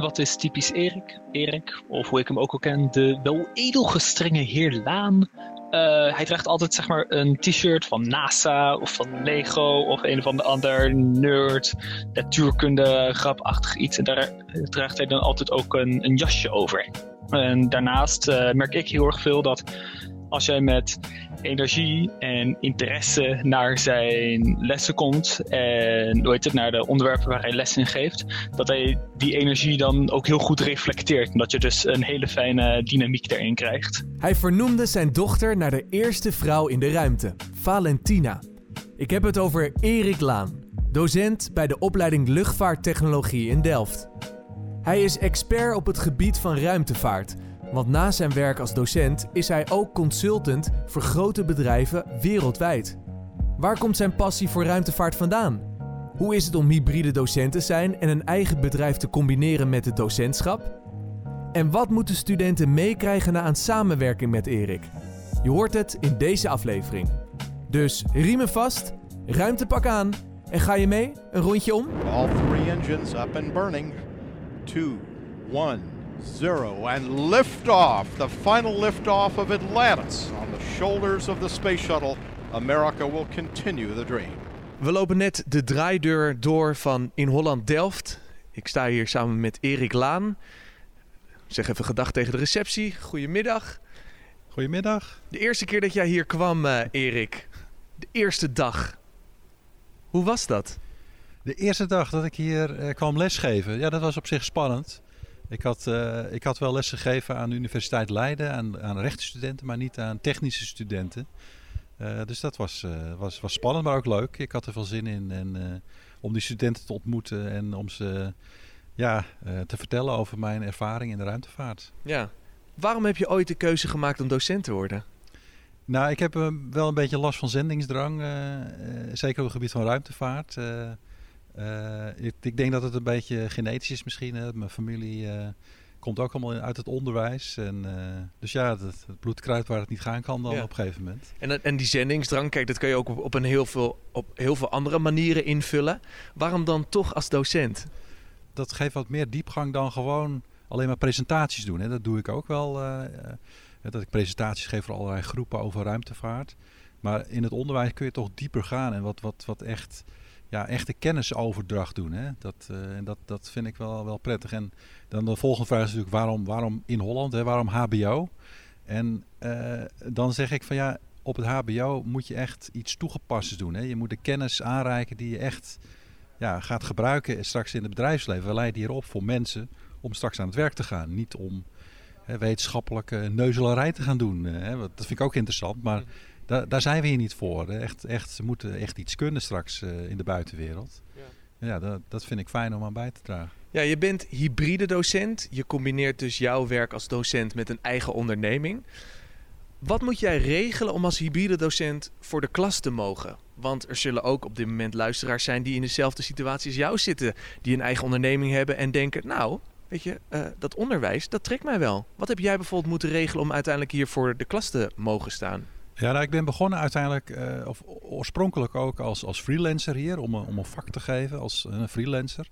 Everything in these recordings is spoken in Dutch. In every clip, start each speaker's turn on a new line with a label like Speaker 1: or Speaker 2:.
Speaker 1: wat is typisch Erik? Erik, of hoe ik hem ook al ken, de wel edelgestrenge heer Laan. Uh, hij draagt altijd zeg maar een t-shirt van NASA of van Lego of een of de ander nerd, natuurkunde, grapachtig iets. En daar draagt hij dan altijd ook een, een jasje over. En daarnaast uh, merk ik heel erg veel dat als jij met energie en interesse naar zijn lessen komt en hoe heet het, naar de onderwerpen waar hij lessen in geeft, dat hij die energie dan ook heel goed reflecteert. En dat je dus een hele fijne dynamiek erin krijgt.
Speaker 2: Hij vernoemde zijn dochter naar de eerste vrouw in de ruimte, Valentina. Ik heb het over Erik Laan, docent bij de opleiding Luchtvaarttechnologie in Delft. Hij is expert op het gebied van ruimtevaart want na zijn werk als docent is hij ook consultant voor grote bedrijven wereldwijd. Waar komt zijn passie voor ruimtevaart vandaan? Hoe is het om hybride docent te zijn en een eigen bedrijf te combineren met het docentschap? En wat moeten studenten meekrijgen na een samenwerking met Erik? Je hoort het in deze aflevering. Dus riemen vast, ruimtepak aan en ga je mee een rondje om?
Speaker 3: All three engines up and burning. 2 1 zero, and liftoff, the final liftoff of Atlantis on the shoulders of the space shuttle. America will continue the dream.
Speaker 2: We lopen net de draaideur door van in Holland Delft. Ik sta hier samen met Erik Laan. Zeg even gedag tegen de receptie. Goedemiddag.
Speaker 4: Goedemiddag.
Speaker 2: De eerste keer dat jij hier kwam, uh, Erik. De eerste dag. Hoe was dat?
Speaker 4: De eerste dag dat ik hier uh, kwam lesgeven, ja, dat was op zich spannend. Ik had, uh, ik had wel les gegeven aan de Universiteit Leiden, aan, aan rechtenstudenten, maar niet aan technische studenten. Uh, dus dat was, uh, was, was spannend, maar ook leuk. Ik had er veel zin in en, om die studenten te ontmoeten en om ze ja, te vertellen over mijn ervaring in de ruimtevaart.
Speaker 2: Ja. Waarom heb je ooit de keuze gemaakt om docent te worden?
Speaker 4: Nou, ik heb wel een beetje last van zendingsdrang, zeker op het gebied van ruimtevaart. Uh, ik, ik, denk dat het een beetje genetisch is misschien. Hè. Mijn familie uh, komt ook allemaal uit het onderwijs. En, uh, dus ja, het, het bloed kruidt waar het niet gaan kan dan ja. op een gegeven moment.
Speaker 2: En, en die zendingsdrang, kijk, dat kun je ook op, op, een heel veel, op heel veel andere manieren invullen. Waarom dan toch als docent?
Speaker 4: Dat geeft wat meer diepgang dan gewoon alleen maar presentaties doen. Hè. Dat doe ik ook wel. dat ik presentaties geef voor allerlei groepen over ruimtevaart. Maar in het onderwijs kun je toch dieper gaan en wat, wat, wat echt ja, echte kennisoverdracht doen. Hè? Dat, uh, en dat, dat vind ik wel, wel prettig. En dan de volgende vraag is natuurlijk waarom, waarom in Holland, hè? waarom HBO? En uh, dan zeg ik van ja, op het HBO moet je echt iets toegepast doen. Hè? Je moet de kennis aanreiken die je echt ja, gaat gebruiken straks in het bedrijfsleven. We leiden hier op voor mensen om straks aan het werk te gaan. Niet om hè, wetenschappelijke neuzelarij te gaan doen. Hè? Dat vind ik ook interessant. Maar daar, daar zijn we hier niet voor. Echt, echt, ze moeten echt iets kunnen straks uh, in de buitenwereld. Ja, ja dat, dat vind ik fijn om aan bij te dragen.
Speaker 2: Ja, je bent hybride docent. Je combineert dus jouw werk als docent met een eigen onderneming. Wat moet jij regelen om als hybride docent voor de klas te mogen? Want er zullen ook op dit moment luisteraars zijn die in dezelfde situatie als jou zitten. Die een eigen onderneming hebben en denken, nou, weet je, uh, dat onderwijs, dat trekt mij wel. Wat heb jij bijvoorbeeld moeten regelen om uiteindelijk hier voor de klas te mogen staan?
Speaker 4: Ja, nou, ik ben begonnen uiteindelijk, uh, of oorspronkelijk ook als, als freelancer hier, om, om een vak te geven als een freelancer.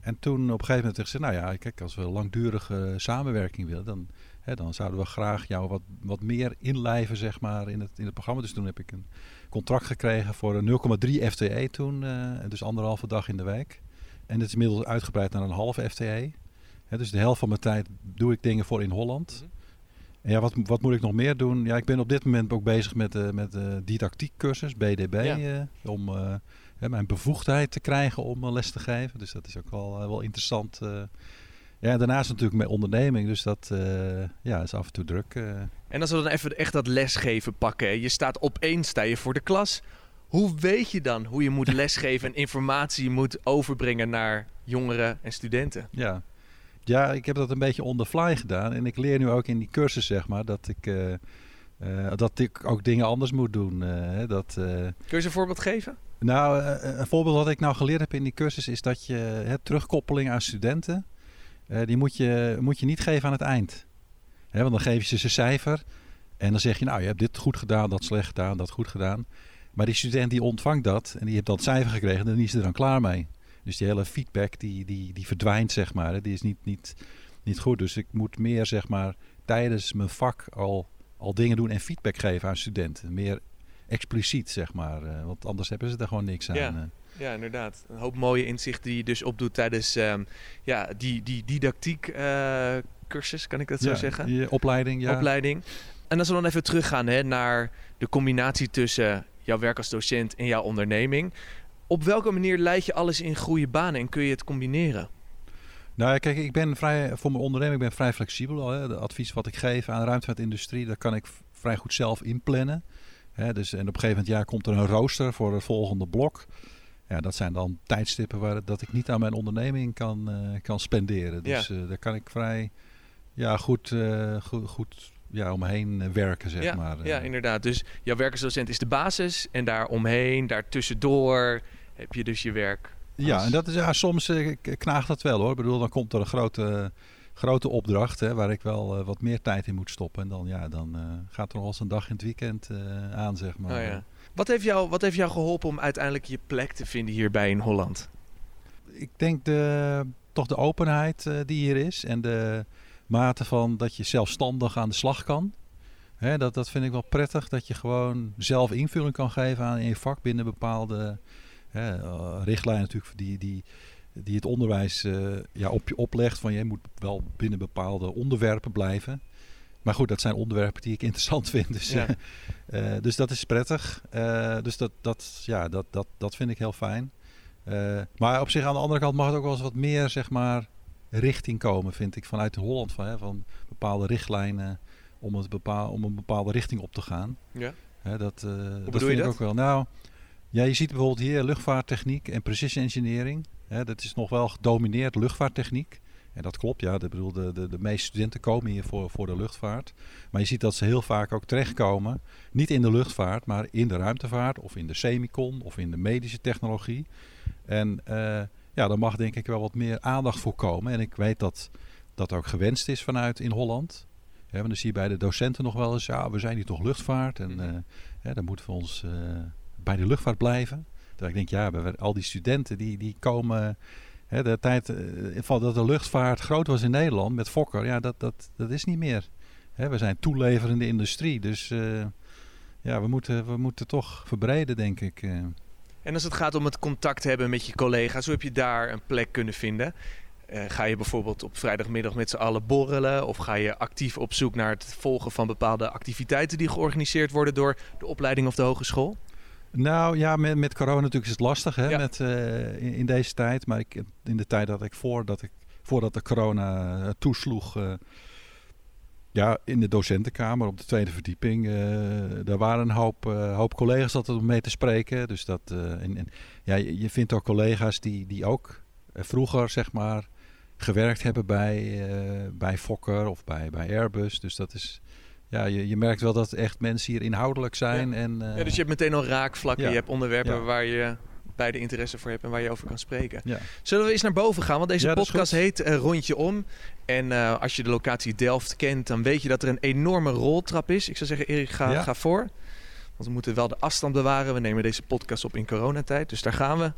Speaker 4: En toen op een gegeven moment gezegd, nou ja, kijk, als we langdurige samenwerking willen, dan, hè, dan zouden we graag jou wat, wat meer inlijven, zeg maar, in het, in het programma. Dus toen heb ik een contract gekregen voor 0,3 FTE toen, dus anderhalve dag in de week. En het is inmiddels uitgebreid naar een halve FTE. Hè, dus de helft van mijn tijd doe ik dingen voor in Holland. -hmm. Ja, wat, wat moet ik nog meer doen? Ja, ik ben op dit moment ook bezig met, uh, met uh, didactiekcursus, BDB. Ja. Uh, om mijn bevoegdheid te krijgen om les te geven. Dus dat is ook wel, wel interessant. ja, daarnaast natuurlijk mijn onderneming. Dus dat ja, is af en toe druk.
Speaker 2: En als we dan even echt dat lesgeven pakken. Je staat opeens sta je voor de klas. Hoe weet je dan hoe je moet lesgeven en informatie moet overbrengen naar jongeren en studenten?
Speaker 4: Ja, ja, ik heb dat een beetje on the fly gedaan. En ik leer nu ook in die cursus, zeg maar, dat ik, uh, uh, dat ik ook dingen anders moet doen. Uh, dat,
Speaker 2: Kun je een voorbeeld geven?
Speaker 4: Nou, een voorbeeld wat ik nou geleerd heb in die cursus is dat je terugkoppeling aan studenten, die moet je, moet je niet geven aan het eind. Hè, want dan geef je ze een cijfer en dan zeg je, nou, je hebt dit goed gedaan, dat slecht gedaan, dat goed gedaan. Maar die student die ontvangt dat en die heeft dat cijfer gekregen, dan is er dan klaar mee. Dus die hele feedback die, die, die verdwijnt, zeg maar. Hè. Die is niet, niet, niet goed. Dus ik moet meer, zeg maar, tijdens mijn vak al, al dingen doen en feedback geven aan studenten. Meer expliciet, zeg maar. eh, want anders hebben ze er gewoon niks aan.
Speaker 2: Ja.
Speaker 4: eh.
Speaker 2: Ja, inderdaad. Een hoop mooie inzichten die je dus opdoet tijdens ehm, ja, die, die didactiek eh, cursus, kan ik dat zo
Speaker 4: Ja,
Speaker 2: zeggen?
Speaker 4: je opleiding, ja.
Speaker 2: Opleiding. En als we dan even teruggaan hè, naar de combinatie tussen jouw werk als docent en jouw onderneming. Op welke manier leid je alles in goede banen en kun je het combineren?
Speaker 4: Nou ja, kijk, ik ben vrij, voor mijn onderneming ben ik vrij flexibel. Hè. De advies wat ik geef aan de ruimtevaartindustrie, dat kan ik vrij goed zelf inplannen. Hè, dus, en op een gegeven moment ja, komt er een rooster voor het volgende blok. Ja, dat zijn dan tijdstippen waar, dat ik niet aan mijn onderneming kan, eh, kan spenderen. Dus eh, daar kan ik vrij ja, goed, eh, goed, goed ja, omheen werken, zeg
Speaker 2: ja,
Speaker 4: maar.
Speaker 2: ja, inderdaad. Dus jouw werk als docent is de basis en daaromheen, daartussendoor heb je dus je werk.
Speaker 4: Ja, en dat is, ja, soms eh, knaagt dat wel hoor. Ik bedoel, dan komt er een grote, grote opdracht hè, waar ik wel eh, wat meer tijd in moet stoppen. En dan, ja, dan eh, gaat er nog wel eens een dag in het weekend aan, zeg maar.
Speaker 2: Oh, ja. wat, heeft jou, wat heeft jou geholpen om uiteindelijk je plek te vinden hierbij in Holland?
Speaker 4: Ik denk de, toch de openheid die hier is en de mate van dat je zelfstandig aan de slag kan. Hè, dat, dat vind ik wel prettig, dat je gewoon zelf invulling kan geven aan je vak binnen bepaalde richtlijnen natuurlijk die, die, die het onderwijs eh, ja, op je oplegt. Van je moet wel binnen bepaalde onderwerpen blijven. Maar goed, dat zijn onderwerpen die ik interessant vind. Dus,
Speaker 2: Ja.
Speaker 4: eh, dus dat is prettig. Eh, dus dat, dat, ja, dat, dat, dat vind ik heel fijn. Eh, maar op zich aan de andere kant mag het ook wel eens wat meer zeg maar, richting komen, vind ik, vanuit Holland. Van, hè, van bepaalde richtlijnen om, het bepaal, om een bepaalde richting op te gaan.
Speaker 2: Ja.
Speaker 4: Hè, dat, eh, dat vind ik
Speaker 2: dat?
Speaker 4: ook wel. Nou, ja, je ziet bijvoorbeeld hier luchtvaarttechniek en precision engineering. Hè, dat is nog wel gedomineerd luchtvaarttechniek. En dat klopt, ja. Ik bedoel, de, de, de meeste studenten komen hier voor, voor de luchtvaart. Maar je ziet dat ze heel vaak ook terechtkomen. Niet in de luchtvaart, maar in de ruimtevaart of in de semicon of in de medische technologie. En eh, ja, daar mag denk ik wel wat meer aandacht voor komen. En ik weet dat dat ook gewenst is vanuit in Holland. Ja, want dan zie je bij de docenten nog wel eens, ja, we zijn hier toch luchtvaart. En
Speaker 2: Mhm.
Speaker 4: eh, ja, dan moeten we ons eh, bij de luchtvaart blijven. Terwijl ik denk, ja, al die studenten die, die komen... Hè, de tijd eh, dat de luchtvaart groot was in Nederland met Fokker, ja, dat, dat, dat is niet meer. Hè, we zijn toeleverende industrie, dus eh, ja, we moeten, we moeten toch verbreden, denk ik. eh.
Speaker 2: En als het gaat om het contact hebben met je collega's, hoe heb je daar een plek kunnen vinden? Ga je bijvoorbeeld op vrijdagmiddag met z'n allen borrelen? Of ga je actief op zoek naar het volgen van bepaalde activiteiten die georganiseerd worden door de opleiding of de hogeschool?
Speaker 4: Nou ja, met, met corona natuurlijk is het lastig hè,
Speaker 2: Ja.
Speaker 4: met, eh, in, in deze tijd. Maar ik, in de tijd dat ik voordat, ik, voordat de corona eh, toesloeg, eh, ja, in de docentenkamer op de tweede verdieping, daar waren een hoop, hoop collega's altijd om mee te spreken. Dus dat, en, en, ja, je, je vindt ook collega's die, die ook vroeger, zeg maar, gewerkt hebben bij, bij Fokker of bij, bij Airbus. Dus dat is, ja, je, je merkt wel dat echt mensen hier inhoudelijk zijn. En, eh,
Speaker 2: Ja, dus je hebt meteen al raakvlakken,
Speaker 4: ja.
Speaker 2: je hebt onderwerpen
Speaker 4: Ja.
Speaker 2: waar je beide interesse voor hebt en waar je over kan spreken.
Speaker 4: ja.
Speaker 2: Zullen we eens naar boven gaan? Want deze
Speaker 4: Ja,
Speaker 2: podcast heet eh, Rondje Om. En eh, als je de locatie Delft kent, dan weet je dat er een enorme roltrap is. Ik zou zeggen, Erik, ga,
Speaker 4: Ja.
Speaker 2: ga voor. Want we moeten wel de afstand bewaren. We nemen deze podcast op in coronatijd. Dus daar gaan we.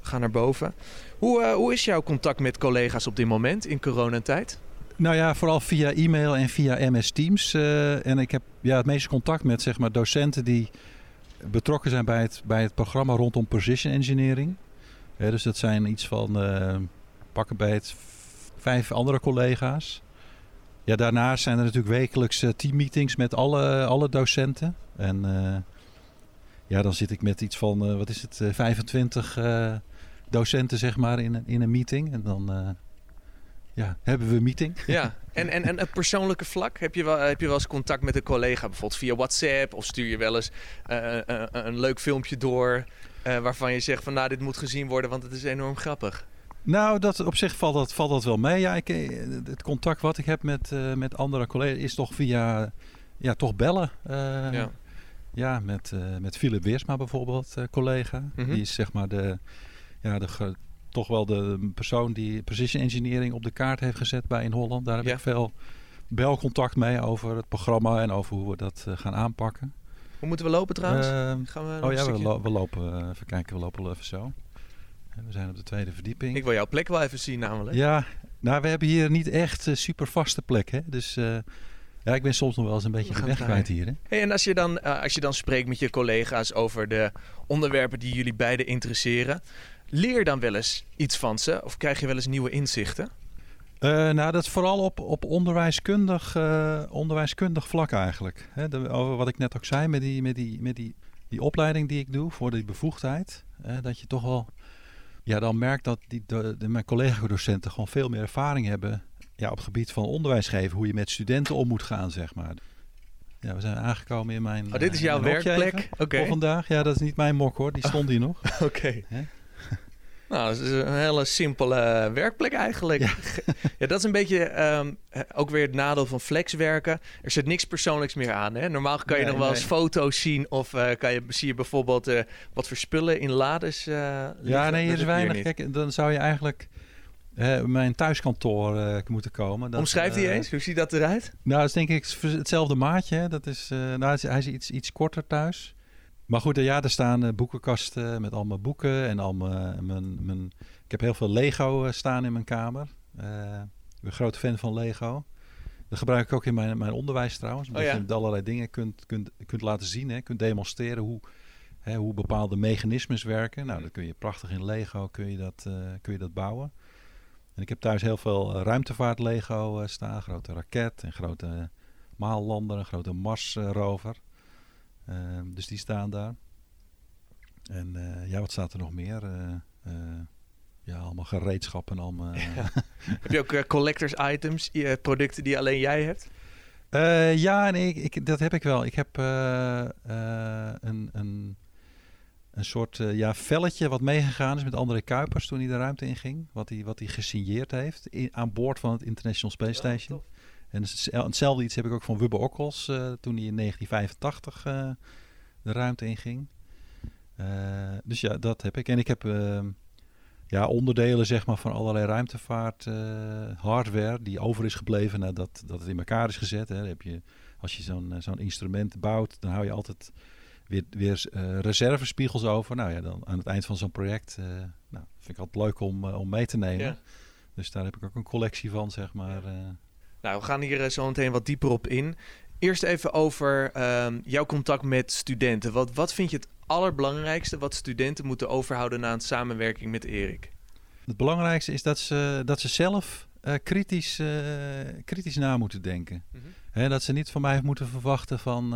Speaker 2: We gaan naar boven. Hoe, eh, hoe is jouw contact met collega's op dit moment in coronatijd?
Speaker 4: Nou ja, vooral via e-mail en via MS Teams. eh, en ik heb ja, het meeste contact met zeg maar, docenten die betrokken zijn bij het, bij het programma rondom precision engineering. Dus dat zijn iets van eh pakken bij het vijf andere collega's. Ja, daarnaast zijn er natuurlijk wekelijks eh, teammeetings met alle, alle docenten. En ja, dan zit ik met iets van, wat is het, eh, 25 eh, docenten zeg maar in, in een meeting. En dan ja, hebben we een meeting.
Speaker 2: Ja, en, en, en het persoonlijke vlak? Heb je, wel, heb je wel eens contact met een collega, bijvoorbeeld via WhatsApp? Of stuur je wel eens eh, eh, eh, een leuk filmpje door waarvan je zegt van nou, dit moet gezien worden, want het is enorm grappig.
Speaker 4: Nou, dat, op zich valt dat, valt dat wel mee. Ja, ik, het contact wat ik heb met, met andere collega's is toch via ja, toch bellen.
Speaker 2: Ja.
Speaker 4: ja. met, met Philip Weersma bijvoorbeeld, collega.
Speaker 2: Mhm.
Speaker 4: Die is zeg maar de, ja, de, toch wel de persoon die precision engineering op de kaart heeft gezet bij in Holland. Daar heb
Speaker 2: Ja.
Speaker 4: ik veel belcontact mee over het programma en over hoe we dat eh, gaan aanpakken.
Speaker 2: Hoe moeten we lopen trouwens?
Speaker 4: Ehm,
Speaker 2: Gaan we
Speaker 4: oh ja, we, lo- we lopen, eh, even kijken, we lopen wel even zo. We zijn op de tweede verdieping.
Speaker 2: Ik wil jouw plek wel even zien namelijk.
Speaker 4: Ja, nou we hebben hier niet echt uh, super vaste plek. Hè? Dus uh, ja, ik ben soms nog wel eens een beetje de weg kwijt hier. Hè?
Speaker 2: Hey, en als je, dan, uh, als je dan spreekt met je collega's over de onderwerpen die jullie beiden interesseren, leer dan wel eens iets van ze of krijg je wel eens nieuwe inzichten?
Speaker 4: Uh, nou, dat is vooral op, op onderwijskundig, uh, onderwijskundig vlak eigenlijk. De, over wat ik net ook zei met die, met die, met die, die opleiding die ik doe voor die bevoegdheid. Uh, dat je toch wel ja, dan merkt dat die, de, de, mijn collega-docenten gewoon veel meer ervaring hebben ja, op het gebied van onderwijs geven. Hoe je met studenten om moet gaan, zeg maar. Ja, we zijn aangekomen in mijn.
Speaker 2: Oh, dit is jouw werkplek?
Speaker 4: Oké. Okay. vandaag. Ja, dat is niet mijn mok hoor, die stond hier nog.
Speaker 2: Oké. Okay. Nou, dat is een hele simpele werkplek eigenlijk. Ja, ja dat is een beetje um, ook weer het nadeel van flexwerken. Er zit niks persoonlijks meer aan. Hè? Normaal kan je nee, nog wel eens nee. foto's zien of uh, kan je, zie je bijvoorbeeld uh, wat voor spullen in lades uh,
Speaker 4: Ja, nee, hier is weinig. Kijk, dan zou je eigenlijk mijn thuiskantoor moeten komen.
Speaker 2: Dat, Omschrijf die eens, hoe ziet dat eruit?
Speaker 4: Nou, dat is denk ik hetzelfde maatje. Hè? Dat is, nou, hij is iets, iets korter thuis. Maar goed, ja, er staan uh, boekenkasten met allemaal boeken en al mijn, mijn, mijn, Ik heb heel veel Lego uh, staan in mijn kamer. Uh, ik ben een grote fan van Lego. Dat gebruik ik ook in mijn, mijn onderwijs trouwens. Omdat oh, ja. je allerlei dingen kunt, kunt, kunt laten zien. Hè, kunt demonstreren hoe, hè, hoe bepaalde mechanismes werken. Nou, dat kun je prachtig in Lego kun je dat, kun je dat bouwen. En ik heb thuis heel veel ruimtevaart Lego staan. Grote raket, een grote maallander, een grote Marsrover. Uh, dus die staan daar. En uh, ja, wat staat er nog meer? Uh, ja, allemaal gereedschappen. Allemaal, ja.
Speaker 2: Heb je ook collectors items, producten die alleen jij hebt?
Speaker 4: ja, nee, ik, ik, dat heb ik wel. Ik heb een, een, een soort ja, velletje wat meegegaan is met André Kuipers toen hij de ruimte inging. Wat hij, wat hij gesigneerd heeft in, aan boord van het International Space Station. Ja, en hetzelfde iets heb ik ook van Wubbe Okkels uh, toen hij in 1985 uh, de ruimte inging. Uh, dus ja, dat heb ik. En ik heb ehm, ja, onderdelen zeg maar, van allerlei ruimtevaart hardware die over is gebleven nadat dat het in elkaar is gezet. Hè. heb je, als je zo'n zo'n instrument bouwt, dan hou je altijd weer, weer reservespiegels over. Nou ja, dan aan het eind van zo'n project nou, vind ik altijd leuk om, om mee te nemen. Ja. Dus daar heb ik ook een collectie van, zeg maar. Ja.
Speaker 2: Nou, we gaan hier eh, zo meteen wat dieper op in. Eerst even over um, jouw contact met studenten. Wat, wat vind je het allerbelangrijkste wat studenten moeten overhouden na een samenwerking met Erik?
Speaker 4: Het belangrijkste is dat ze, dat ze zelf uh, kritisch, uh, kritisch na moeten denken. Mm -hmm. dat ze niet van mij moeten verwachten van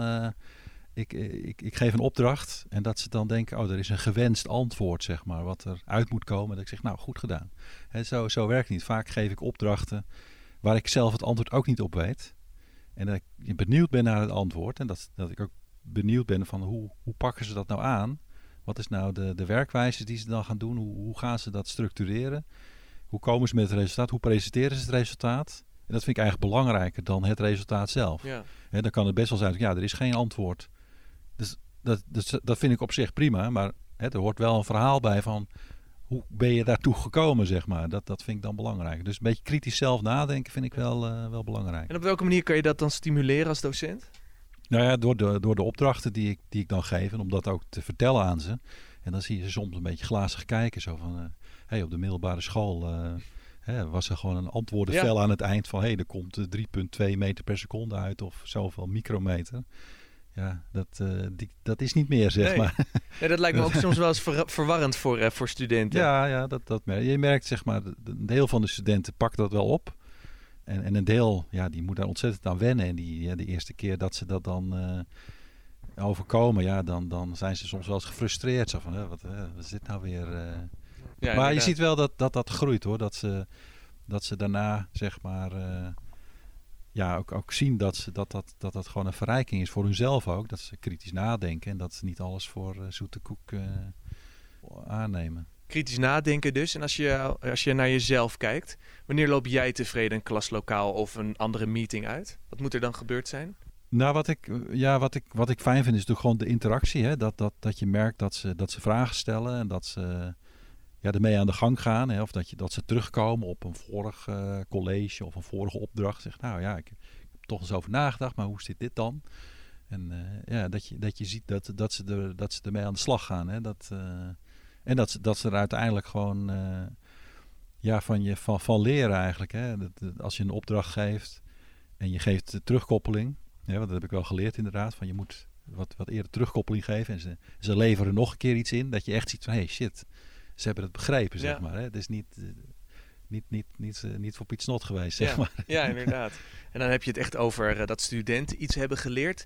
Speaker 4: ik, ik, ik geef een opdracht en dat ze dan denken, oh, er is een gewenst antwoord, zeg maar, wat er uit moet komen. Dat ik zeg, nou, goed gedaan. He, zo, zo werkt het niet. Vaak geef ik opdrachten waar ik zelf het antwoord ook niet op weet. En dat ik benieuwd ben naar het antwoord. En dat, dat ik ook benieuwd ben van hoe, hoe pakken ze dat nou aan? Wat is nou de, de werkwijze die ze dan gaan doen? Hoe, hoe gaan ze dat structureren? Hoe komen ze met het resultaat? Hoe presenteren ze het resultaat? En dat vind ik eigenlijk belangrijker dan het resultaat zelf. Ja. En dan kan het best wel zijn, ja, er is geen antwoord. Dus dat, dat, dat vind ik op zich prima. Maar hè, er hoort wel een verhaal bij van hoe ben je daartoe gekomen, zeg maar? Dat, dat vind ik dan belangrijk. Dus een beetje kritisch zelf nadenken vind ik wel, uh, wel belangrijk.
Speaker 2: En op welke manier kan je dat dan stimuleren als docent?
Speaker 4: Nou ja, door de, door de opdrachten die ik, die ik dan geef en om dat ook te vertellen aan ze. En dan zie je ze soms een beetje glazig kijken. Zo van, uh, hey, op de middelbare school uh, hè, was er gewoon een antwoordenvel ja. aan het eind van... hé, hey, er komt 3,2 meter per seconde uit of zoveel micrometer ja, dat, uh, die, dat is niet meer, zeg
Speaker 2: nee.
Speaker 4: maar.
Speaker 2: Nee, dat lijkt me ook soms wel eens ver, verwarrend voor, uh, voor studenten.
Speaker 4: Ja, ja dat, dat merk je. merkt, zeg maar, een deel van de studenten pakt dat wel op. En, en een deel, ja, die moet daar ontzettend aan wennen. En die, ja, de eerste keer dat ze dat dan uh, overkomen, ja, dan, dan zijn ze soms wel eens gefrustreerd. Zo van, wat, wat is dit nou weer? Ja, maar je ziet wel dat, dat dat groeit, hoor. Dat ze, dat ze daarna, zeg maar ja, ook, ook zien dat, ze, dat, dat, dat dat gewoon een verrijking is voor hunzelf ook. Dat ze kritisch nadenken en dat ze niet alles voor uh, zoete koek uh, aannemen.
Speaker 2: Kritisch nadenken dus. En als je, als je naar jezelf kijkt, wanneer loop jij tevreden een klaslokaal of een andere meeting uit? Wat moet er dan gebeurd zijn?
Speaker 4: Nou, wat ik, ja, wat ik, wat ik fijn vind is natuurlijk gewoon de interactie. Hè? Dat, dat, dat je merkt dat ze, dat ze vragen stellen en dat ze ja, ermee aan de gang gaan. Hè, of dat, je, dat ze terugkomen op een vorig uh, college of een vorige opdracht. Zeg, nou ja, ik, ik, heb toch eens over nagedacht, maar hoe zit dit dan? En uh, ja, dat je, dat je ziet dat, dat, ze er, dat ze ermee aan de slag gaan. Hè, dat, uh, En dat, ze- dat ze er uiteindelijk gewoon eh, ja, van, je, van, van leren eigenlijk. Hè? Dat als je een opdracht geeft en je geeft de terugkoppeling. Ja, want dat heb ik wel geleerd inderdaad. Van je moet wat, wat eerder terugkoppeling geven. En ze, ze leveren nog een keer iets in. Dat je echt ziet van, hey shit, ze hebben het begrepen, zeg
Speaker 2: Ja.
Speaker 4: maar. Hè? Het is niet, eh, niet, niet, niet, eh, niet voor Piet Snot geweest, zeg
Speaker 2: ja.
Speaker 4: maar.
Speaker 2: Ja, inderdaad. En dan heb je het echt over eh, dat studenten iets hebben geleerd.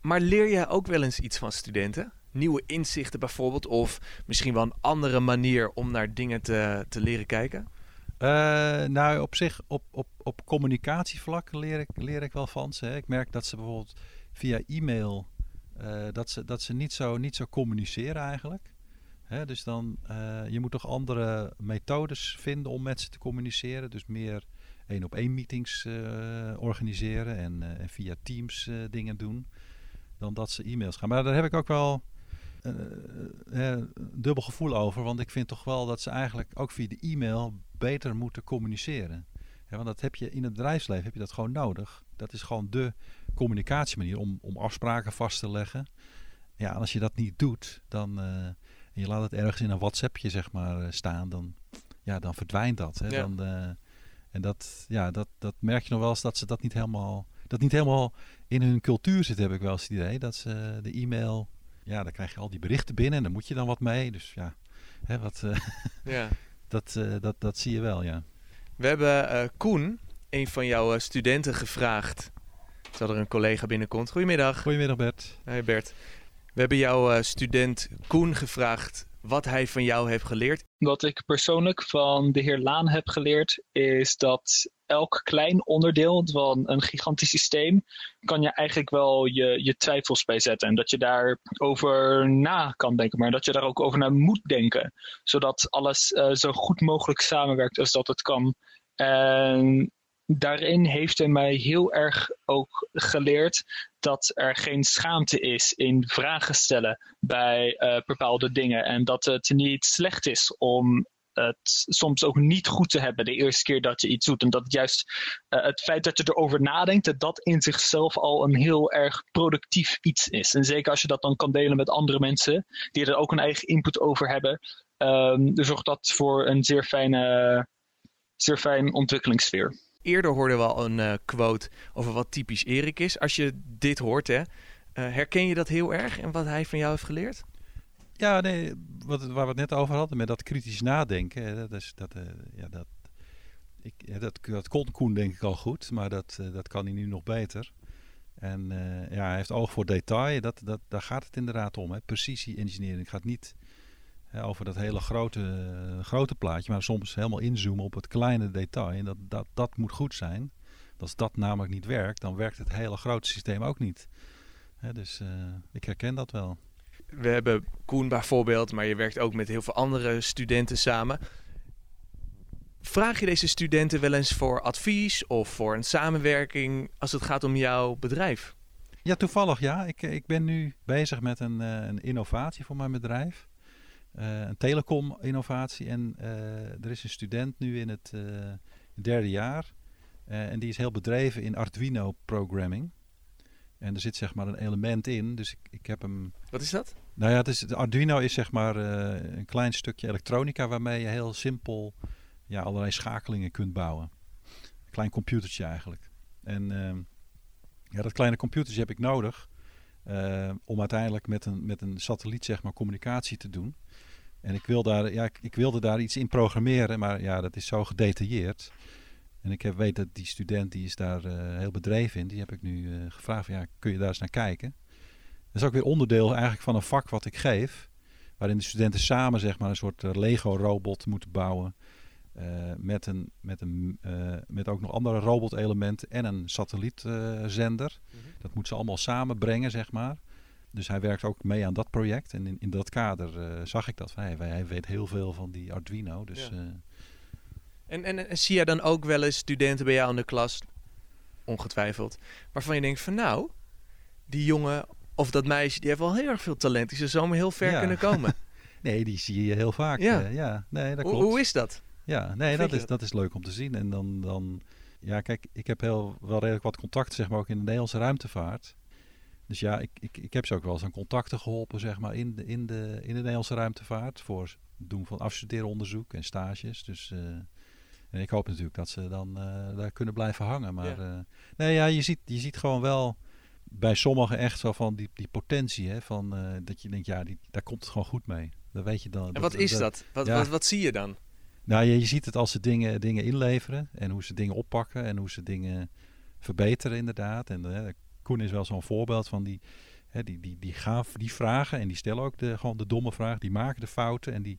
Speaker 2: Maar leer je ook wel eens iets van studenten? Nieuwe inzichten bijvoorbeeld, of misschien wel een andere manier om naar dingen te, te leren kijken?
Speaker 4: Nou, op zich, op, op, op communicatievlak leer ik, leer ik wel van ze. Hè. Ik merk dat ze bijvoorbeeld via e-mail, dat, ze, dat ze niet zo, niet zo communiceren eigenlijk. Hè, dus dan, eh, je moet toch andere methodes vinden om met ze te communiceren. Dus meer één op één meetings eh, organiseren en, eh, en via Teams dingen doen. Dan dat ze e-mails gaan. Maar daar heb ik ook wel een dubbel gevoel over. Want ik vind toch wel dat ze eigenlijk ook via de e-mail beter moeten communiceren. Want dat heb je in het bedrijfsleven heb je dat gewoon nodig. Dat is gewoon de communicatiemanier om, om afspraken vast te leggen. Ja, en als je dat niet doet, dan en je laat het ergens in een WhatsAppje zeg maar eh, staan, dan, ja, dan verdwijnt dat. Hè?
Speaker 2: Ja.
Speaker 4: Dan, eh, en dat, ja, dat, dat merk je nog wel eens dat ze dat niet helemaal, dat niet helemaal in hun cultuur zit, heb ik wel eens het idee. Dat ze de e-mail, ja, dan krijg je al die berichten binnen en dan moet je dan wat mee. Dus ja, hè, wat, eh,
Speaker 2: Ja.
Speaker 4: dat, dat, dat zie je wel, ja.
Speaker 2: We hebben Koen, een van jouw studenten, gevraagd. Terwijl er een collega binnenkomt. Goedemiddag.
Speaker 4: Goedemiddag Bert.
Speaker 2: Hey Bert. We hebben jouw eh, student Koen gevraagd wat hij van jou heeft geleerd.
Speaker 1: Wat ik persoonlijk van de heer Laan heb geleerd, is dat elk klein onderdeel van een gigantisch systeem kan je eigenlijk wel je, twijfels bij zetten. En dat je daarover na kan denken, maar dat je daar ook over na moet denken. Zodat alles eh, zo goed mogelijk samenwerkt als dat het kan. En daarin heeft hij mij heel erg ook geleerd dat er geen schaamte is in vragen stellen bij eh, bepaalde dingen. En dat het niet slecht is om het soms ook niet goed te hebben de eerste keer dat je iets doet. En dat juist eh, het feit dat je erover nadenkt, dat dat in zichzelf al een heel erg productief iets is. En zeker als je dat dan kan delen met andere mensen, die er ook een eigen input over hebben, ehm zorgt dat voor een zeer fijne, zeer fijn ontwikkelingssfeer.
Speaker 2: Eerder hoorden we al een eh, quote over wat typisch Erik is. Als je dit hoort, hè, eh, herken je dat heel erg en wat hij van jou heeft geleerd?
Speaker 4: Ja, nee, wat, waar we het net over hadden, met dat kritisch nadenken. Dat, is, dat, eh, ja, dat, ik, dat, dat kon Koen denk ik al goed, maar dat, dat kan hij nu nog beter. En ja, hij heeft oog voor detail, dat, dat, daar gaat het inderdaad om. Precisie engineering gaat niet hè, over dat hele grote, grote plaatje, maar soms helemaal inzoomen op het kleine detail. En dat, dat, dat moet goed zijn. Als dat namelijk niet werkt, dan werkt het hele grote systeem ook niet. Hè, dus eh, ik herken dat wel.
Speaker 2: We hebben Koen bijvoorbeeld, maar je werkt ook met heel veel andere studenten samen. Vraag je deze studenten wel eens voor advies of voor een samenwerking als het gaat om jouw bedrijf?
Speaker 4: Ja, toevallig ja. Ik, ik ben nu bezig met een, eh, een innovatie voor mijn bedrijf. Eh, een telecom-innovatie. En eh, er is een student nu in het eh, derde jaar. En die is heel bedreven in Arduino-programming. En er zit zeg maar een element in. Dus ik, ik heb hem...
Speaker 2: Wat is dat?
Speaker 4: Nou ja, het is, de Arduino is zeg maar een klein stukje elektronica... waarmee je heel simpel ja, allerlei schakelingen kunt bouwen. Een klein computertje eigenlijk. En... ehm, ja, dat kleine computertje heb ik nodig om uiteindelijk met een, met een satelliet zeg maar, communicatie te doen. En ik, wil daar, ja, ik, ik wilde daar iets in programmeren, maar ja, dat is zo gedetailleerd. En ik heb, weet dat die student die is daar eh, heel bedreven in. Die heb ik nu eh, gevraagd van ja, kun je daar eens naar kijken? Dat is ook weer onderdeel eigenlijk van een vak wat ik geef. Waarin de studenten samen zeg maar, een soort eh, Lego-robot moeten bouwen. met, een, met, een, met ook nog andere robotelementen en een satellietzender. Dat moet ze allemaal samenbrengen, zeg maar. Dus hij werkt ook mee aan dat project. En in, in dat kader eh, zag ik dat. Hij, hij weet heel veel van die Arduino. Dus
Speaker 2: Ja.
Speaker 4: eh,
Speaker 2: En, en, en zie jij dan ook wel eens studenten bij jou in de klas, ongetwijfeld, waarvan je denkt van nou, die jongen of dat meisje, die heeft wel heel erg veel talent. Die zou zomaar heel ver
Speaker 4: Ja.
Speaker 2: kunnen komen.
Speaker 4: nee, die zie je heel vaak.
Speaker 2: Ja.
Speaker 4: Ja, ja nee, dat
Speaker 2: hoe,
Speaker 4: klopt.
Speaker 2: hoe is dat?
Speaker 4: Ja, nee, dat is,
Speaker 2: dat?
Speaker 4: dat is leuk om te zien. En dan, dan ja, kijk, ik heb heel, wel redelijk wat contact, zeg maar, ook in de Nederlandse ruimtevaart. Dus ja, ik, ik, ik heb ze ook wel eens aan contacten geholpen, zeg maar, in de, in de, in de Nederlandse ruimtevaart. Voor het doen van afstudeeronderzoek en stages. Dus eh, en ik hoop natuurlijk dat ze dan eh, daar kunnen blijven hangen. Maar
Speaker 2: Ja.
Speaker 4: ja, nee, ja, je, ziet, je ziet gewoon wel bij sommigen echt zo van die, die potentie. Hè, van, eh, dat je denkt, ja, die, daar komt het gewoon goed mee. Dat weet je dan.
Speaker 2: En wat is dat? Wat,
Speaker 4: ja.
Speaker 2: wat, wat zie je dan?
Speaker 4: Nou, je, je ziet het als ze dingen, dingen inleveren en hoe ze dingen oppakken en hoe ze dingen verbeteren inderdaad. En eh, Koen is wel zo'n voorbeeld van die, hè, die, die, die, gaan, die vragen en die stellen ook de, gewoon de domme vraag. Die maken de fouten en die,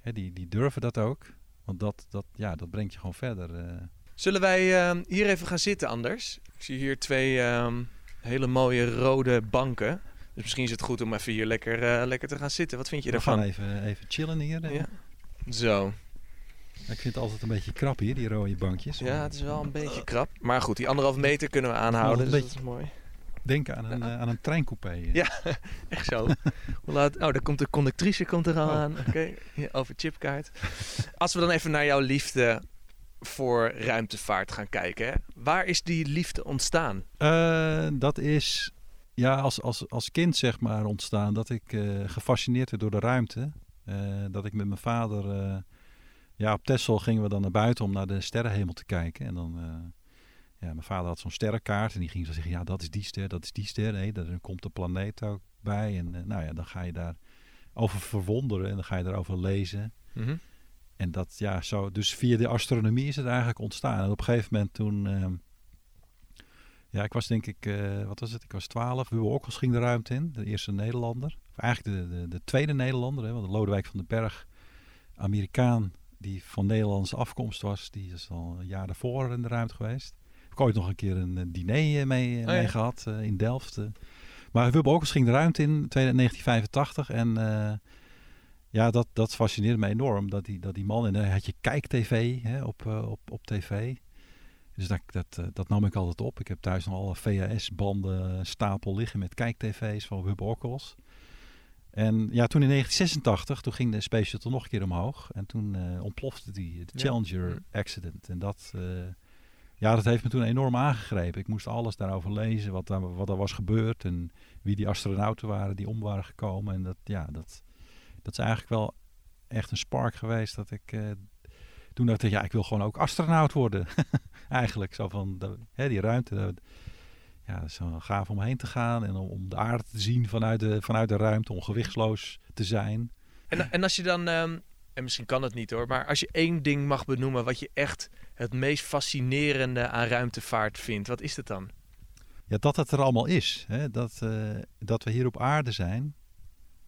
Speaker 4: hè, die, die durven dat ook. Want dat, dat, ja, dat brengt je gewoon verder. eh.
Speaker 2: Zullen wij eh, hier even gaan zitten, Anders? Ik zie hier twee ehm, hele mooie rode banken. Dus misschien is het goed om even hier lekker, eh, lekker te gaan zitten. Wat vind je
Speaker 4: We gaan
Speaker 2: daarvan?
Speaker 4: even, even chillen hier. eh.
Speaker 2: Ja. Zo.
Speaker 4: Ik vind het altijd een beetje krap hier, die rode bankjes.
Speaker 2: Ja, het is wel een beetje krap. Maar goed, die anderhalf meter kunnen we aanhouden.
Speaker 4: Een
Speaker 2: Dus
Speaker 4: beetje-
Speaker 2: dat is mooi.
Speaker 4: Denk aan een, eh, aan een treincoupé. eh.
Speaker 2: Ja. Echt zo. Hoe laat? Oh, daar komt de conductrice komt er al aan. Oké, ja, over chipkaart. Als we dan even naar jouw liefde voor ruimtevaart gaan kijken. Hè? Waar is die liefde ontstaan?
Speaker 4: Eh, dat is ja, als, als, als kind zeg maar ontstaan dat ik gefascineerd werd door de ruimte. Dat ik met mijn vader, ja op Texel gingen we dan naar buiten om naar de sterrenhemel te kijken. En dan, ja, mijn vader had zo'n sterrenkaart en die ging zo zeggen, ja dat is die ster, dat is die ster. Nee, daar komt de planeet ook bij. En eh, nou ja, dan ga je daar over verwonderen en dan ga je daarover lezen.
Speaker 2: Mhm.
Speaker 4: En dat, ja, zo, dus via de astronomie is het eigenlijk ontstaan. En op een gegeven moment toen, ehm, ja, ik was denk ik, eh, wat was het? Ik was twaalf. Wubbe Okkels ging de ruimte in, de eerste Nederlander. Of eigenlijk de, de, de tweede Nederlander, hè, want Lodewijk van den Berg, Amerikaan, die van Nederlandse afkomst was, die is al een jaar daarvoor in de ruimte geweest. Ik ooit nog een keer een eh, diner eh, mee, eh,
Speaker 2: ja.
Speaker 4: mee gehad eh, in Delft. Maar Okkels ging de ruimte in, tweede- 1985. En ja, dat, dat fascineerde me enorm. Dat die, dat die man, en dan had je kijk-tv hè, op, op, op tv. Dus dat, dat, dat nam ik altijd op. Ik heb thuis nog alle VHS-banden stapel liggen met kijk-tv's van Okkels. En ja, toen in 1986, toen ging de Space Shuttle nog een keer omhoog. En toen ontplofte die, de
Speaker 2: Ja.
Speaker 4: Challenger
Speaker 2: Hm.
Speaker 4: accident. En dat, ja, dat heeft me toen enorm aangegrepen. Ik moest alles daarover lezen, wat, daar, wat er was gebeurd. En wie die astronauten waren die om waren gekomen. En dat, ja, dat, dat is eigenlijk wel echt een spark geweest dat ik... eh, toen dacht ik, ja, ik wil gewoon ook astronaut worden. eigenlijk, zo van, de, hè, die ruimte. ja, dat is wel gaaf om heen te gaan en om, om de aarde te zien vanuit de, vanuit de ruimte, om gewichtsloos te zijn.
Speaker 2: En, en als je dan, ehm, en misschien kan het niet hoor, maar als je één ding mag benoemen wat je echt het meest fascinerende aan ruimtevaart vindt, wat is het dan?
Speaker 4: Ja, dat het er allemaal is. Hè? Dat, eh, dat we hier op aarde zijn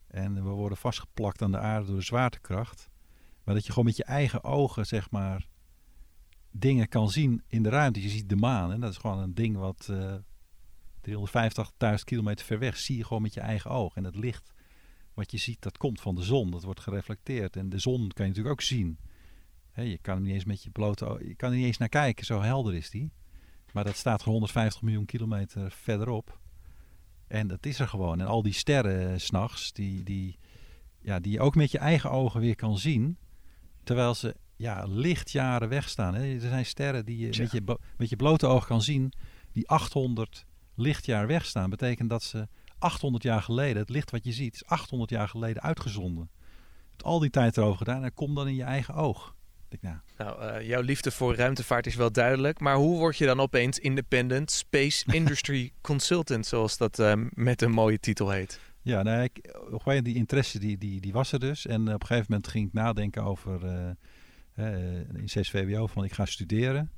Speaker 4: en we worden vastgeplakt aan de aarde door de zwaartekracht. Maar dat je gewoon met je eigen ogen, zeg maar, dingen kan zien in de ruimte. Je ziet de maan en dat is gewoon een ding wat eh 385.000 kilometer ver weg zie je gewoon met je eigen oog. En het licht wat je ziet, dat komt van de zon. Dat wordt gereflecteerd. En de zon kan je natuurlijk ook zien. Hè, je kan er niet eens met je blote oog, je kan er niet eens naar kijken, zo helder is die. Maar dat staat gewoon 150 miljoen kilometer verderop. En dat is er gewoon. En al die sterren s s'nachts, die, die, ja, die je ook met je eigen ogen weer kan zien. Terwijl ze ja, lichtjaren wegstaan. Hè. Er zijn sterren die je met je, met je blote oog kan zien, die 800 lichtjaar wegstaan. Betekent dat ze 800 jaar geleden, het licht wat je ziet, is 800 jaar geleden uitgezonden. Je hebt al die tijd erover gedaan en komt dan in je eigen oog. Ik nou,
Speaker 2: Nou, eh, jouw liefde voor ruimtevaart is wel duidelijk, maar hoe word je dan opeens Independent Space Industry Consultant, zoals dat eh, met een mooie titel heet?
Speaker 4: Ja, nou, ik, op die interesse die, die, die was er dus. En op een gegeven moment ging ik nadenken over eh, in 6 VWO van ik ga studeren.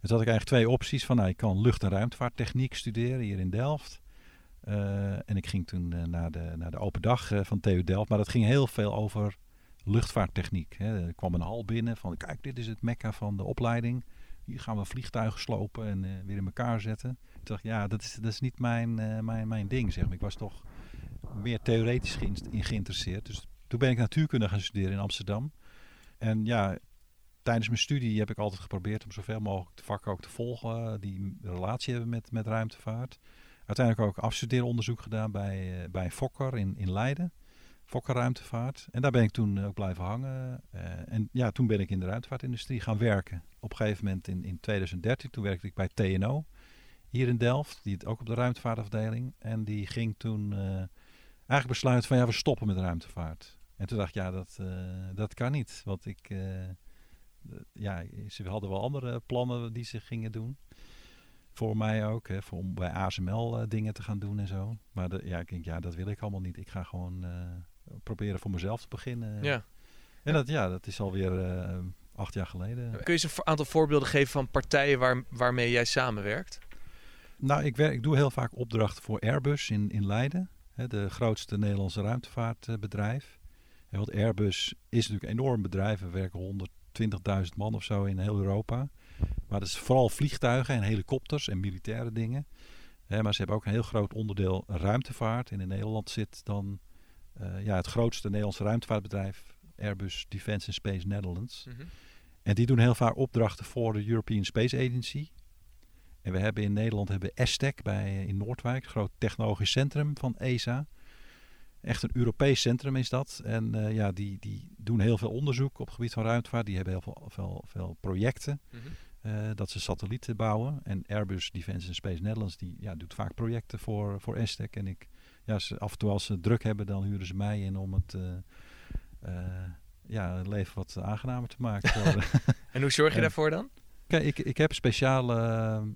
Speaker 4: Dus had ik eigenlijk twee opties van nou, ik kan lucht- en ruimtevaarttechniek studeren hier in Delft. Eh, en ik ging toen eh, naar, de, naar de open dag eh, van TU Delft. Maar dat ging heel veel over luchtvaarttechniek. Hè. Er kwam een hal binnen van kijk dit is het mekka van de opleiding. Hier gaan we vliegtuigen slopen en weer in elkaar zetten. Ik dacht ja dat is, dat is niet mijn, mijn, mijn ding zeg maar. Ik was toch meer theoretisch in geïnteresseerd. Dus toen ben ik natuurkunde gaan studeren in Amsterdam. En ja, tijdens mijn studie heb ik altijd geprobeerd om zoveel mogelijk de vakken ook te volgen die relatie hebben met, met ruimtevaart. Uiteindelijk ook afstudeeronderzoek gedaan bij, eh, bij Fokker in, in Leiden. Fokker Ruimtevaart. En daar ben ik toen ook blijven hangen. Eh, en ja, toen ben ik in de ruimtevaartindustrie gaan werken. Op een gegeven moment in, in 2013, toen werkte ik bij TNO hier in Delft, die ook op de ruimtevaartafdeling. En die ging toen eh, eigenlijk besluiten van ja, we stoppen met ruimtevaart. En toen dacht ik, ja, dat, eh, dat kan niet. Want ik, eh, ja, ze hadden wel andere plannen die ze gingen doen. Voor mij ook, hè, voor, om bij ASML eh, dingen te gaan doen en zo. Maar de, ja, ik denk, ja, dat wil ik allemaal niet. Ik ga gewoon eh, proberen voor mezelf te beginnen.
Speaker 2: Ja.
Speaker 4: En dat, ja, dat is alweer eh acht jaar geleden.
Speaker 2: Kun je eens een aantal voorbeelden geven van partijen waar, waarmee jij samenwerkt?
Speaker 4: Nou, ik, werk, ik doe heel vaak opdrachten voor Airbus in, in Leiden. Hè, de grootste Nederlandse ruimtevaartbedrijf. En want Airbus is natuurlijk een enorm bedrijf. We werken 120.000 man of zo in heel Europa. Maar dat is vooral vliegtuigen en helikopters en militaire dingen. Maar ze hebben ook een heel groot onderdeel ruimtevaart. En in Nederland zit dan eh, ja, het grootste Nederlandse ruimtevaartbedrijf, Airbus Defence and Space Netherlands. En die doen heel vaak opdrachten voor de European Space Agency. En we hebben in Nederland hebben ESTEC bij, in Noordwijk, een groot technologisch centrum van ESA. Echt een Europees centrum is dat. En eh, ja, die, die doen heel veel onderzoek op het gebied van ruimtevaart. Die hebben heel veel, veel, veel projecten eh, dat ze satellieten bouwen. En Airbus Defence and Space Netherlands die, ja, doet vaak projecten voor, voor ESTEC. En ik, ja, ze, af en toe als ze druk hebben, dan huren ze mij in om het eh, eh, ja, het leven wat aangenamer te maken.
Speaker 2: En hoe zorg je daarvoor dan?
Speaker 4: Kijk, ik, ik heb speciale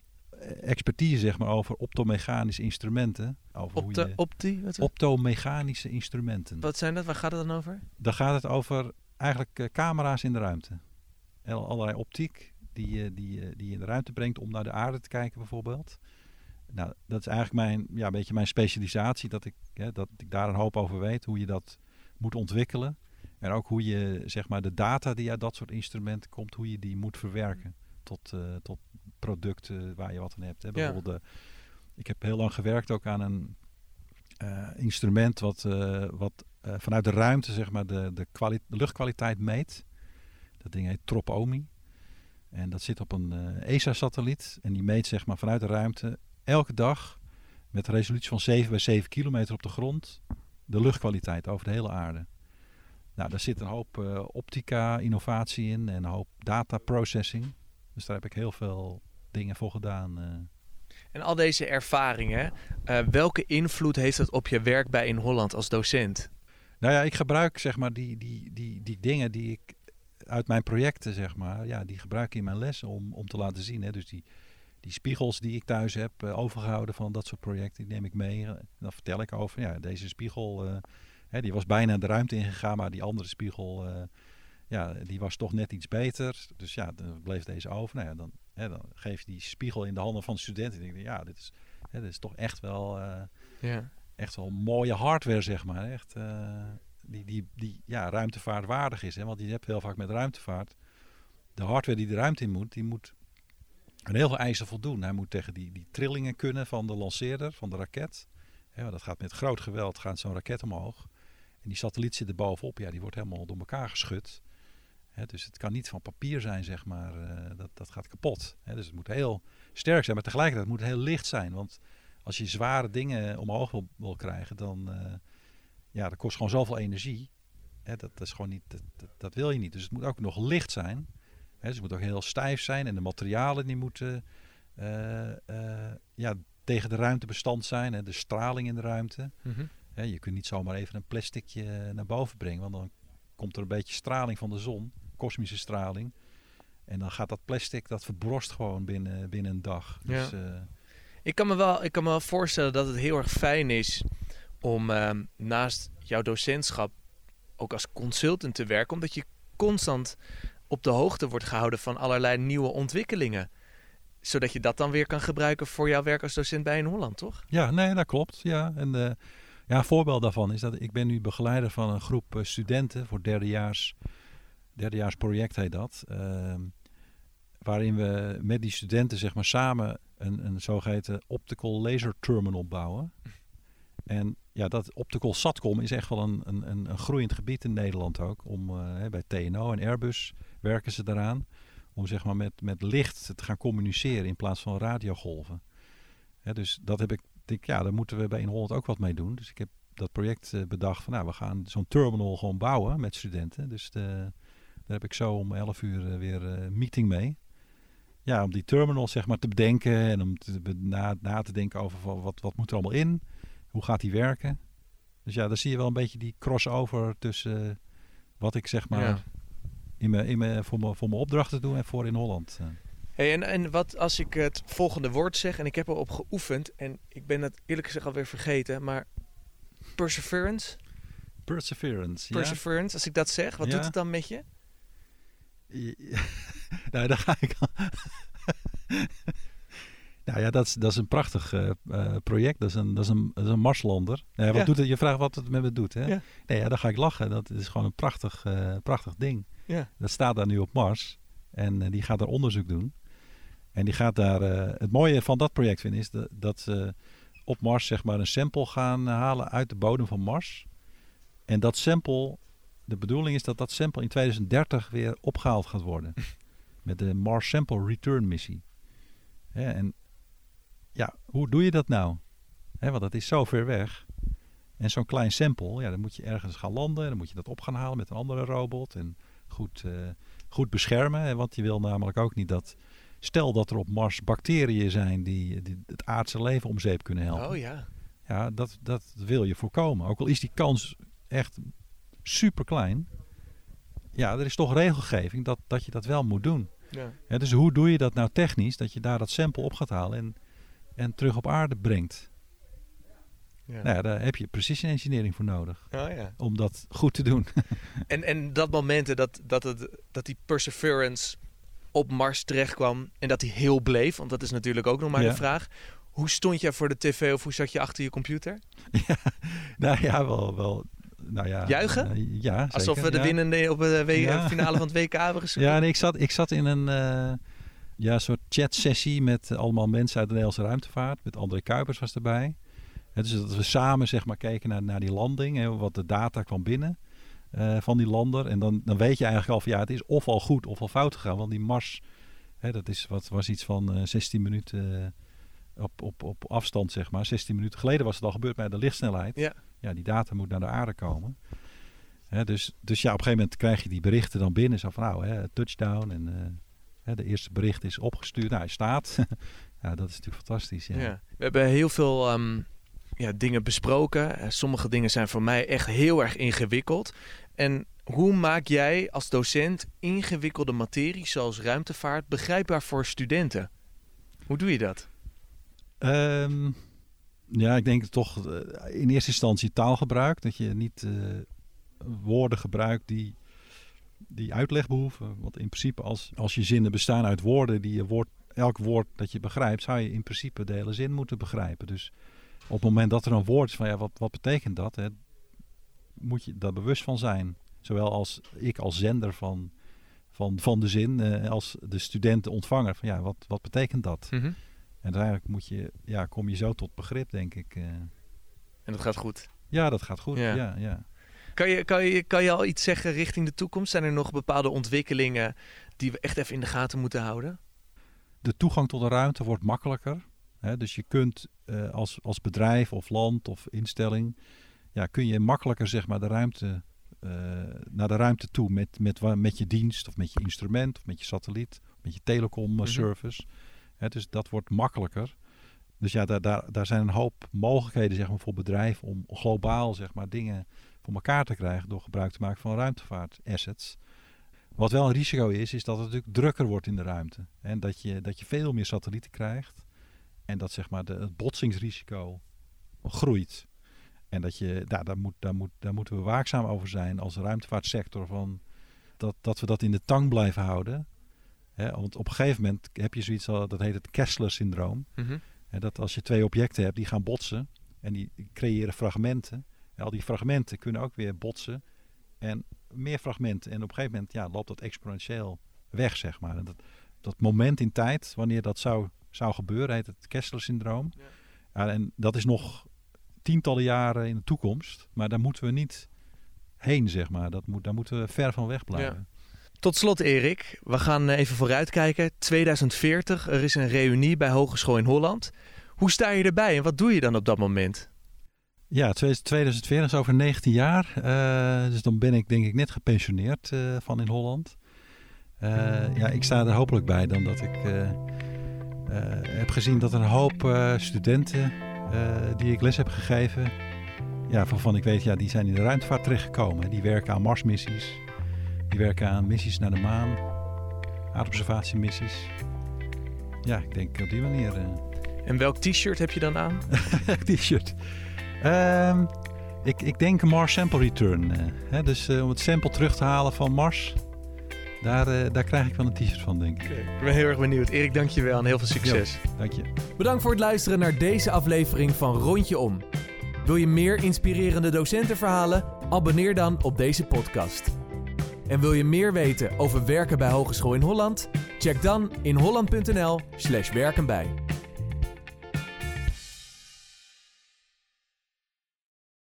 Speaker 4: expertise zeg maar, over optomechanische instrumenten. Over hoe je,
Speaker 2: op die, wat,
Speaker 4: optomechanische instrumenten.
Speaker 2: wat zijn dat? Waar gaat het dan over?
Speaker 4: Dan gaat het over eigenlijk camera's in de ruimte. En allerlei optiek die, je- die, je- die je in de ruimte brengt om naar de aarde te kijken bijvoorbeeld. Nou, dat is eigenlijk mijn, ja, een beetje mijn specialisatie. Dat ik, hè, dat ik daar een hoop over weet. Hoe je dat moet ontwikkelen. En ook hoe je zeg maar, de data die uit dat soort instrumenten komt, hoe je die moet verwerken. Tot, eh, tot producten waar je wat aan hebt. Hè. Bijvoorbeeld ik heb heel lang gewerkt ook aan een eh, instrument wat, eh, wat eh, vanuit de ruimte zeg maar, de, de, de luchtkwaliteit meet. Dat ding heet Tropomi. En dat zit op een eh, ESA-satelliet. En die meet zeg maar, vanuit de ruimte elke dag met een resolutie van 7 bij 7 kilometer op de grond de luchtkwaliteit over de hele aarde. Nou, daar zit een hoop eh, optica-innovatie in en een hoop data processing. Dus daar heb ik heel veel dingen voor gedaan. eh.
Speaker 2: En al deze ervaringen, welke invloed heeft dat op je werk bij In Holland als docent?
Speaker 4: Nou ja, ik gebruik zeg maar die, die, die, die dingen die ik uit mijn projecten zeg maar, ja, die gebruik ik in mijn lessen om, om te laten zien. Hè. Dus die, die spiegels die ik thuis heb eh, overgehouden van dat soort projecten, die neem ik mee. En dan vertel ik over, ja, deze spiegel, eh, hè, die was bijna de ruimte ingegaan, maar die andere spiegel, eh, ja, die was toch net iets beter. Dus ja, dan bleef deze over. Nou ja, dan, hè, dan geef je die spiegel in de handen van de studenten. En ik denk, ja, dit is, hè, dit is toch echt wel...
Speaker 2: Ja.
Speaker 4: echt wel mooie hardware, zeg maar. Echt, die, die, die ja, ruimtevaart waardig is. Hè? Want je hebt heel vaak met ruimtevaart. De hardware die de ruimte in moet, die moet aan heel veel eisen voldoen. Hij moet tegen die, die trillingen kunnen van de lanceerder, van de raket. Dat gaat met groot geweld, gaat zo'n raket omhoog. En die satelliet zit er bovenop, ja, die wordt helemaal door elkaar geschud. Dus het kan niet van papier zijn, zeg maar. eh, dat, dat gaat kapot. Dus het moet heel sterk zijn, maar tegelijkertijd moet het heel licht zijn. Want als je zware dingen omhoog wil, wil krijgen, dan eh, ja, dat kost gewoon zoveel energie. Hè, dat, dat is gewoon niet, dat, dat, dat wil je niet. Dus het moet ook nog licht zijn. Hè, dus het moet ook heel stijf zijn en de materialen die moeten eh, eh, ja, tegen de ruimte bestand zijn. Hè, de straling in de ruimte.
Speaker 2: Mhm.
Speaker 4: Hè, je kunt niet zomaar even een plasticje naar boven brengen, want dan komt er een beetje straling van de zon, kosmische straling. En dan gaat dat plastic, dat verbrost gewoon binnen, binnen een dag. Dus, eh,
Speaker 2: Ik kan, me wel, ik kan me wel voorstellen dat het heel erg fijn is om ehm, naast jouw docentschap ook als consultant te werken, omdat je constant op de hoogte wordt gehouden van allerlei nieuwe ontwikkelingen. Zodat je dat dan weer kan gebruiken voor jouw werk als docent bij in Holland, toch?
Speaker 4: Ja, nee, dat klopt. Ja, en eh, ja, een voorbeeld daarvan is dat ik ben nu begeleider van een groep eh, studenten voor derdejaars, derdejaars project heet dat. ehm, waarin we met die studenten zeg maar samen een, een zogeheten optical laser terminal bouwen. En ja, dat optical satcom is echt wel een, een, een, een groeiend gebied in Nederland ook. Om, eh, bij TNO en Airbus werken ze daaraan. Om zeg maar met, met licht te gaan communiceren in plaats van radiogolven. Hè, dus dat heb ik, denk, ja, daar moeten we bij in Holland ook wat mee doen. Dus ik heb dat project eh, bedacht van, nou, we gaan zo'n terminal gewoon bouwen met studenten. Dus de, daar heb ik zo om 11 uur eh, weer eh, meeting mee. ja, om die terminal zeg maar te bedenken en om na, na te denken over wat, wat moet er allemaal in, hoe gaat die werken. Dus ja, daar zie je wel een beetje die crossover tussen wat ik zeg maar
Speaker 2: Ja.
Speaker 4: in mijn, in mijn, voor, mijn, voor mijn opdrachten doe en voor in Holland. eh.
Speaker 2: Hey, en, en wat als ik het volgende woord zeg en ik heb erop geoefend en ik ben het eerlijk gezegd alweer vergeten, maar perseverance,
Speaker 4: Perseverance. ja.
Speaker 2: perseverance, als ik dat zeg, wat
Speaker 4: Ja.
Speaker 2: doet het dan met je?
Speaker 4: nou, daar ga ik nou ja, dat is, dat is een prachtig eh, eh, project. Dat is een, dat is een, dat is een Marslander. Ja, wat
Speaker 2: Ja.
Speaker 4: doet het? Je vraagt wat het met me doet, hè?
Speaker 2: Ja.
Speaker 4: Nee, ja, dan ga ik lachen. Dat is gewoon een prachtig, eh, prachtig ding.
Speaker 2: Ja.
Speaker 4: Dat staat daar nu op Mars. En die gaat daar onderzoek doen. En die gaat daar... het mooie van dat project vind ik, is dat, dat ze op Mars zeg maar een sample gaan halen uit de bodem van Mars. En dat sample... De bedoeling is dat dat sample in 2030 weer opgehaald gaat worden. Met de Mars Sample Return missie. Hè, en ja, hoe doe je dat nou? Want dat is zo ver weg. En zo'n klein sample, ja, dan moet je ergens gaan landen. Dan moet je dat op gaan halen met een andere robot. En goed, eh, goed beschermen. Hè, want je wil namelijk ook niet dat... Stel dat er op Mars bacteriën zijn die, die het aardse leven om zeep kunnen helpen.
Speaker 2: Oh ja.
Speaker 4: Ja, dat, dat wil je voorkomen. Ook al is die kans echt super klein. Ja, er is toch regelgeving dat, dat je dat wel moet doen.
Speaker 2: ja.
Speaker 4: Ja, dus hoe doe je dat nou technisch? Dat je daar dat sample op gaat halen en, en terug op aarde brengt.
Speaker 2: ja.
Speaker 4: Nou ja, daar heb je precision engineering voor nodig.
Speaker 2: Oh ja.
Speaker 4: Om dat goed te doen.
Speaker 2: En, en dat momenten dat, dat, het, dat die perseverance op Mars terecht kwam en dat hij heel bleef, want dat is natuurlijk ook nog maar de vraag. Hoe stond je voor de tv of hoe zat je achter je computer?
Speaker 4: ja, nou ja, wel. wel nou ja,
Speaker 2: Juichen?
Speaker 4: eh, ja,
Speaker 2: Alsof
Speaker 4: zeker,
Speaker 2: we de
Speaker 4: ja.
Speaker 2: winnende op de
Speaker 4: Ja.
Speaker 2: finale van het WK hebben gespeeld.
Speaker 4: Ja, nee, ik, zat, ik zat in een eh, ja, soort chatsessie met allemaal mensen uit de Nederlandse ruimtevaart. Met André Kuipers was erbij. Dus dat we samen zeg maar, keken naar, naar die landing. Hè, wat de data kwam binnen eh, van die lander. En dan, dan weet je eigenlijk al van ja, het is of al goed of al fout gegaan. Want die Mars, hè, dat is, wat, was iets van eh 16 minuten eh, op, op, op afstand, zeg maar. 16 minuten geleden was het al gebeurd met de lichtsnelheid.
Speaker 2: Ja.
Speaker 4: ja, die data moet naar de aarde komen. Hè, dus, dus ja, op een gegeven moment krijg je die berichten dan binnen. Zo van nou, hè, touchdown en eh, hè, de eerste bericht is opgestuurd. Nou, hij staat. ja, dat is natuurlijk fantastisch. Ja.
Speaker 2: Ja. We hebben heel veel ehm, ja, dingen besproken. Eh, Sommige dingen zijn voor mij echt heel erg ingewikkeld. En hoe maak jij als docent ingewikkelde materie zoals ruimtevaart begrijpbaar voor studenten? Hoe doe je dat?
Speaker 4: Ehm, ja, ik denk toch eh, in eerste instantie taalgebruik. Dat je niet eh, woorden gebruikt die, die uitleg behoeven. Want in principe als, als je zinnen bestaan uit woorden, die je woord, elk woord dat je begrijpt, zou je in principe de hele zin moeten begrijpen. Dus op het moment dat er een woord is van ja, wat, wat betekent dat? Hè, moet je daar bewust van zijn. Zowel als ik als zender van, van, van de zin, eh, als de student de ontvanger. Van ja, wat, wat betekent dat? En uiteindelijk moet je, ja, kom je zo tot begrip, denk ik. eh.
Speaker 2: En dat gaat goed.
Speaker 4: ja, dat gaat goed.
Speaker 2: Ja.
Speaker 4: Ja. Ja,
Speaker 2: Kan je, kan, je, kan je al iets zeggen richting de toekomst? Zijn er nog bepaalde ontwikkelingen die we echt even in de gaten moeten houden?
Speaker 4: De toegang tot de ruimte wordt makkelijker. Hè? Dus je kunt eh, als, als bedrijf of land of instelling, ja, kun je makkelijker zeg maar, de ruimte, eh, naar de ruimte toe met, met, met je dienst of met je instrument of met je satelliet, met je telecom eh,
Speaker 2: Mhm.
Speaker 4: service. Hè, dus dat wordt makkelijker. Dus ja, daar, daar, daar zijn een hoop mogelijkheden zeg maar, voor bedrijven om globaal zeg maar, dingen voor elkaar te krijgen door gebruik te maken van ruimtevaartassets. Wat wel een risico is, is dat het natuurlijk drukker wordt in de ruimte. En dat je, dat je veel meer satellieten krijgt. En dat zeg maar de, het botsingsrisico groeit. En dat je, daar, daar, moet, daar, moet, daar moeten we waakzaam over zijn als ruimtevaartsector. Van dat, dat we dat in de tang blijven houden. Hè, want op een gegeven moment heb je zoiets, al- dat heet het Kessler-syndroom. Hè, dat als je twee objecten hebt die gaan botsen en die creëren fragmenten. Al die fragmenten kunnen ook weer botsen. En meer fragmenten. En op een gegeven moment ja, loopt dat exponentieel weg, zeg maar. En dat, dat moment in tijd, wanneer dat zou, zou gebeuren, heet het Kessler-syndroom. Ja, en dat is nog tientallen jaren in de toekomst. Maar daar moeten we niet heen, zeg maar. Dat moet, daar moeten we ver van weg blijven.
Speaker 2: Tot slot, Erik. We gaan even vooruitkijken. 2040, er is een reunie bij Hogeschool in Holland. Hoe sta je erbij en wat doe je dan op dat moment?
Speaker 4: Ja, 2040 is over 19 jaar. Eh, dus dan ben ik denk ik net gepensioneerd eh, van in Holland. ja, ik sta er hopelijk bij dan dat ik heb gezien dat een hoop studenten die ik les heb gegeven, ja, waarvan ik weet, ja, die zijn in de ruimtevaart terechtgekomen. Die werken aan Marsmissies, die werken aan missies naar de maan, aardobservatiemissies. Ja, ik denk op die manier.
Speaker 5: En welk t-shirt heb je dan aan?
Speaker 4: t-shirt. Um, ik, ik denk een Mars Sample Return. Uh, hè? Dus uh, om het sample terug te halen van Mars, daar, uh, daar krijg ik wel een t-shirt van, denk ik.
Speaker 5: Okay. Ik ben heel erg benieuwd. Erik, dank je wel en heel veel succes.
Speaker 4: Ja, dank je.
Speaker 2: Bedankt voor het luisteren naar deze aflevering van Rondje Om. Wil je meer inspirerende docentenverhalen? Abonneer dan op deze podcast. En wil je meer weten over werken bij Hogeschool in Holland? Check dan in holland.nl/slash werkenbij.